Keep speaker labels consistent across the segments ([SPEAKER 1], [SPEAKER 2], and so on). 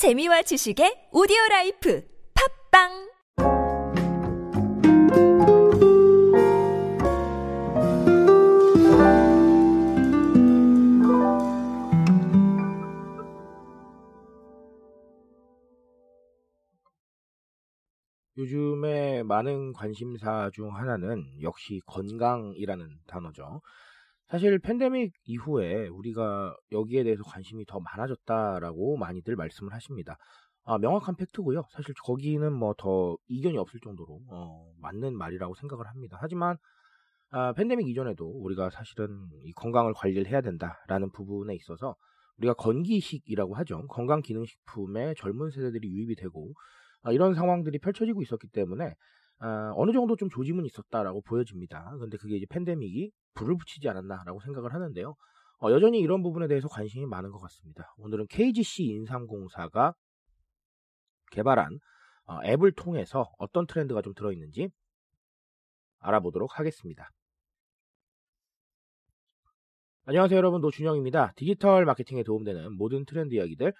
[SPEAKER 1] 재미와 지식의 오디오 라이프 팟빵
[SPEAKER 2] 요즘에 많은 관심사 중 하나는 역시 건강이라는 단어죠. 사실 팬데믹 이후에 우리가 여기에 대해서 관심이 더 많아졌다라고 많이들 말씀을 하십니다. 아, 명확한 팩트고요. 사실 거기는 뭐 더 이견이 없을 정도로 어, 맞는 말이라고 생각을 합니다. 하지만 아, 팬데믹 이전에도 우리가 사실은 이 건강을 관리를 해야 된다라는 부분에 있어서 우리가 건기식이라고 하죠. 건강기능식품에 젊은 세대들이 유입이 되고 아, 이런 상황들이 펼쳐지고 있었기 때문에 아, 어 느 정도 좀 조짐은 있었다라고 보여집니다. 근데 그게 이제 팬데믹이 불을 붙이지 않았나라고 생각을 하는데요. 어, 여전히 이런 부분에 대해서 관심이 많은 것 같습니다. 오늘은 KGC 인삼공사가 개발한 어, 앱을 통해서 어떤 트렌드가 좀 들어있는지 알아보도록 하겠습니다. 안녕하세요 여러분 노준영입니다. 디지털 마케팅에 도움되는 모든 트렌드 이야기들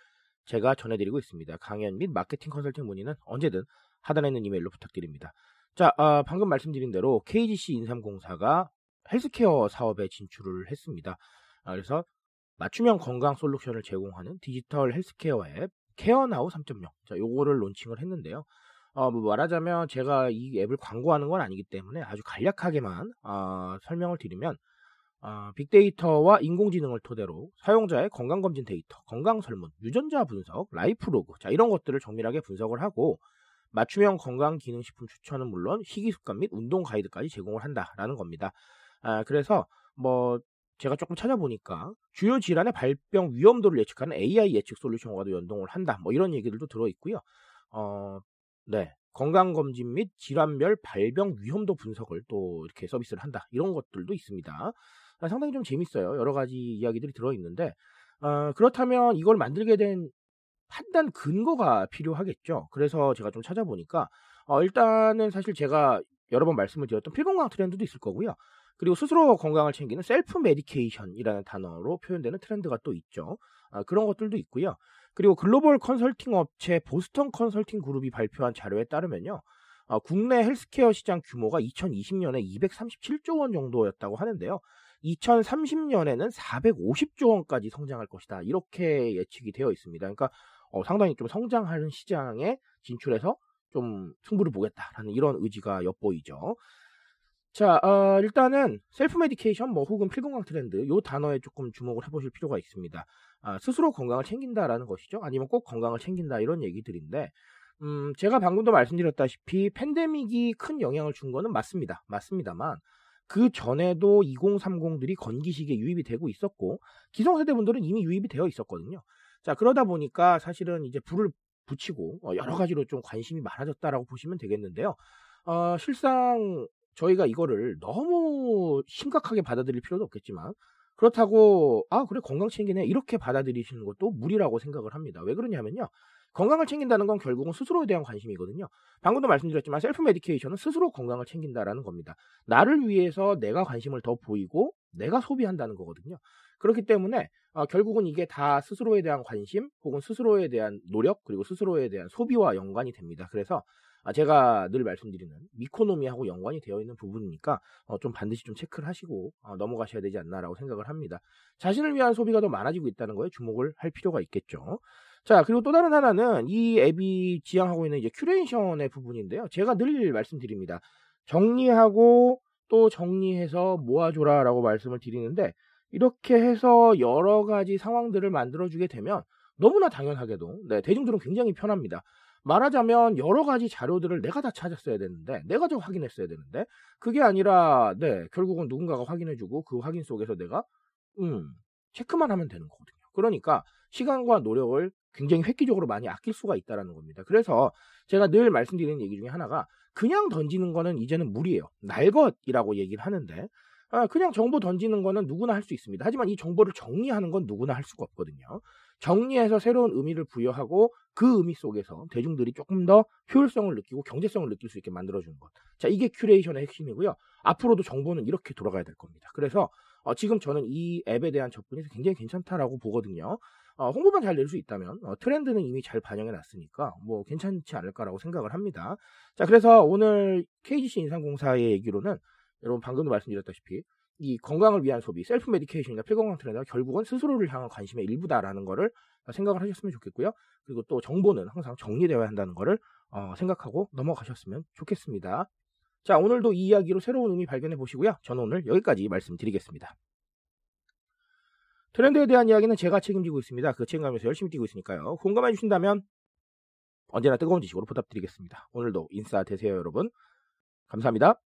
[SPEAKER 2] 제가 전해드리고 있습니다. 강연 및 마케팅 컨설팅 문의는 언제든 하단에 있는 이메일로 부탁드립니다. 자, 아, 방금 말씀드린 대로 KGC 인삼공사가 헬스케어 사업에 진출을 했습니다. 아, 그래서 맞춤형 건강 솔루션을 제공하는 디지털 헬스케어 앱 케어나우 3.0. 자, 요거를 론칭을 했는데요. 어, 뭐 말하자면 제가 이 앱을 광고하는 건 아니기 때문에 아주 간략하게만 어, 설명을 드리면 어, 빅데이터와 인공지능을 토대로 사용자의 건강검진 데이터, 건강설문, 유전자 분석, life log, 자, 이런 것들을 정밀하게 분석을 하고 맞춤형 건강기능식품 추천은 물론 식이습관 및 운동 가이드까지 제공을 한다라는 겁니다. 아, 그래서 뭐 제가 조금 찾아보니까 주요 질환의 발병 위험도를 예측하는 AI 예측 솔루션과도 연동을 한다. 뭐 이런 얘기들도 들어 있고요. 어, 네. 건강검진 및 질환별 발병 위험도 분석을 또 이렇게 서비스를 한다. 이런 것들도 있습니다. 아, 상당히 좀 재밌어요. 여러 가지 이야기들이 들어있는데, 어, 그렇다면 이걸 만들게 된 판단 근거가 필요하겠죠. 그래서 제가 좀 찾아보니까, 어, 일단은 사실 제가 여러 번 말씀을 드렸던 필건강 트렌드도 있을 거고요. 그리고 스스로 건강을 챙기는 self medication이라는 단어로 표현되는 트렌드가 또 있죠. 아, 그런 것들도 있고요. 그리고 글로벌 컨설팅 업체 보스턴 컨설팅 그룹이 발표한 자료에 따르면요. 어, 국내 헬스케어 시장 규모가 2020년에 237조 원 정도였다고 하는데요. 2030년에는 450조 원까지 성장할 것이다. 이렇게 예측이 되어 있습니다. 그러니까 어, 상당히 좀 성장하는 시장에 진출해서 좀 승부를 보겠다라는 이런 의지가 엿보이죠. 자, 어, 일단은 self medication 뭐 혹은 필건강 트렌드 요 단어에 조금 주목을 해보실 필요가 있습니다. 아, 스스로 건강을 챙긴다라는 것이죠. 아니면 꼭 건강을 챙긴다 이런 얘기들인데, 음, 제가 방금도 말씀드렸다시피 팬데믹이 큰 영향을 준 거는 맞습니다. 맞습니다만 그 전에도 2030들이 건기식에 유입이 되고 있었고 기성세대 분들은 이미 유입이 되어 있었거든요. 자 그러다 보니까 사실은 이제 불을 붙이고 어, 여러 가지로 좀 관심이 많아졌다라고 보시면 되겠는데요. 어, 실상 저희가 이거를 너무 심각하게 받아들일 필요도 없겠지만 그렇다고 아 그래 건강 챙기네 이렇게 받아들이시는 것도 무리라고 생각을 합니다. 왜 그러냐면요. 건강을 챙긴다는 건 결국은 스스로에 대한 관심이거든요. 방금도 말씀드렸지만 셀프 메디케이션은 스스로 건강을 챙긴다라는 겁니다. 나를 위해서 내가 관심을 더 보이고 내가 소비한다는 거거든요. 그렇기 때문에 어, 결국은 이게 다 스스로에 대한 관심 혹은 스스로에 대한 노력 그리고 스스로에 대한 소비와 연관이 됩니다. 그래서 아, 제가 늘 말씀드리는 meconomy하고 연관이 되어 있는 부분이니까 어, 좀 반드시 좀 체크를 하시고 어, 넘어가셔야 되지 않나라고 생각을 합니다. 자신을 위한 소비가 더 많아지고 있다는 거에 주목을 할 필요가 있겠죠. 자, 그리고 또 다른 하나는 이 앱이 지향하고 있는 이제 큐레이션의 부분인데요. 제가 늘 말씀드립니다. 정리하고 또 정리해서 모아줘라라고 말씀을 드리는데 이렇게 해서 여러 가지 상황들을 만들어주게 되면 너무나 당연하게도 네, 대중들은 굉장히 편합니다. 말하자면 여러 가지 자료들을 내가 다 찾았어야 되는데 내가 좀 확인했어야 되는데 그게 아니라 네 결국은 누군가가 확인해주고 그 확인 속에서 내가 음 체크만 하면 되는 거거든요. 그러니까 시간과 노력을 굉장히 획기적으로 많이 아낄 수가 있다라는 겁니다. 그래서 제가 늘 말씀드리는 얘기 중에 하나가 그냥 던지는 거는 이제는 무리예요. 날것이라고 얘기를 하는데 아, 그냥 정보 던지는 거는 누구나 할 수 있습니다. 하지만 이 정보를 정리하는 건 누구나 할 수가 없거든요. 정리해서 새로운 의미를 부여하고 그 의미 속에서 대중들이 조금 더 효율성을 느끼고 경제성을 느낄 수 있게 만들어주는 것. 자, 이게 큐레이션의 핵심이고요. 앞으로도 정보는 이렇게 돌아가야 될 겁니다. 그래서 어, 지금 저는 이 앱에 대한 접근이 굉장히 괜찮다라고 보거든요. 어, 홍보만 잘 낼 수 있다면 어, 트렌드는 이미 잘 반영해 놨으니까 뭐 괜찮지 않을까라고 생각을 합니다. 자, 그래서 오늘 KGC 인삼공사의 얘기로는 여러분 방금도 말씀드렸다시피 이 건강을 위한 소비, self-medication이나 필건강 트렌드가 결국은 스스로를 향한 관심의 일부다라는 거를 생각을 하셨으면 좋겠고요. 그리고 또 정보는 항상 정리되어야 한다는 거를 어, 생각하고 넘어가셨으면 좋겠습니다. 자, 오늘도 이 이야기로 새로운 의미 발견해 보시고요. 저는 오늘 여기까지 말씀드리겠습니다. 트렌드에 대한 이야기는 제가 책임지고 있습니다. 그 책임감에서 열심히 뛰고 있으니까요. 공감해 주신다면 언제나 뜨거운 지식으로 보답드리겠습니다. 오늘도 인싸 되세요, 여러분. 감사합니다.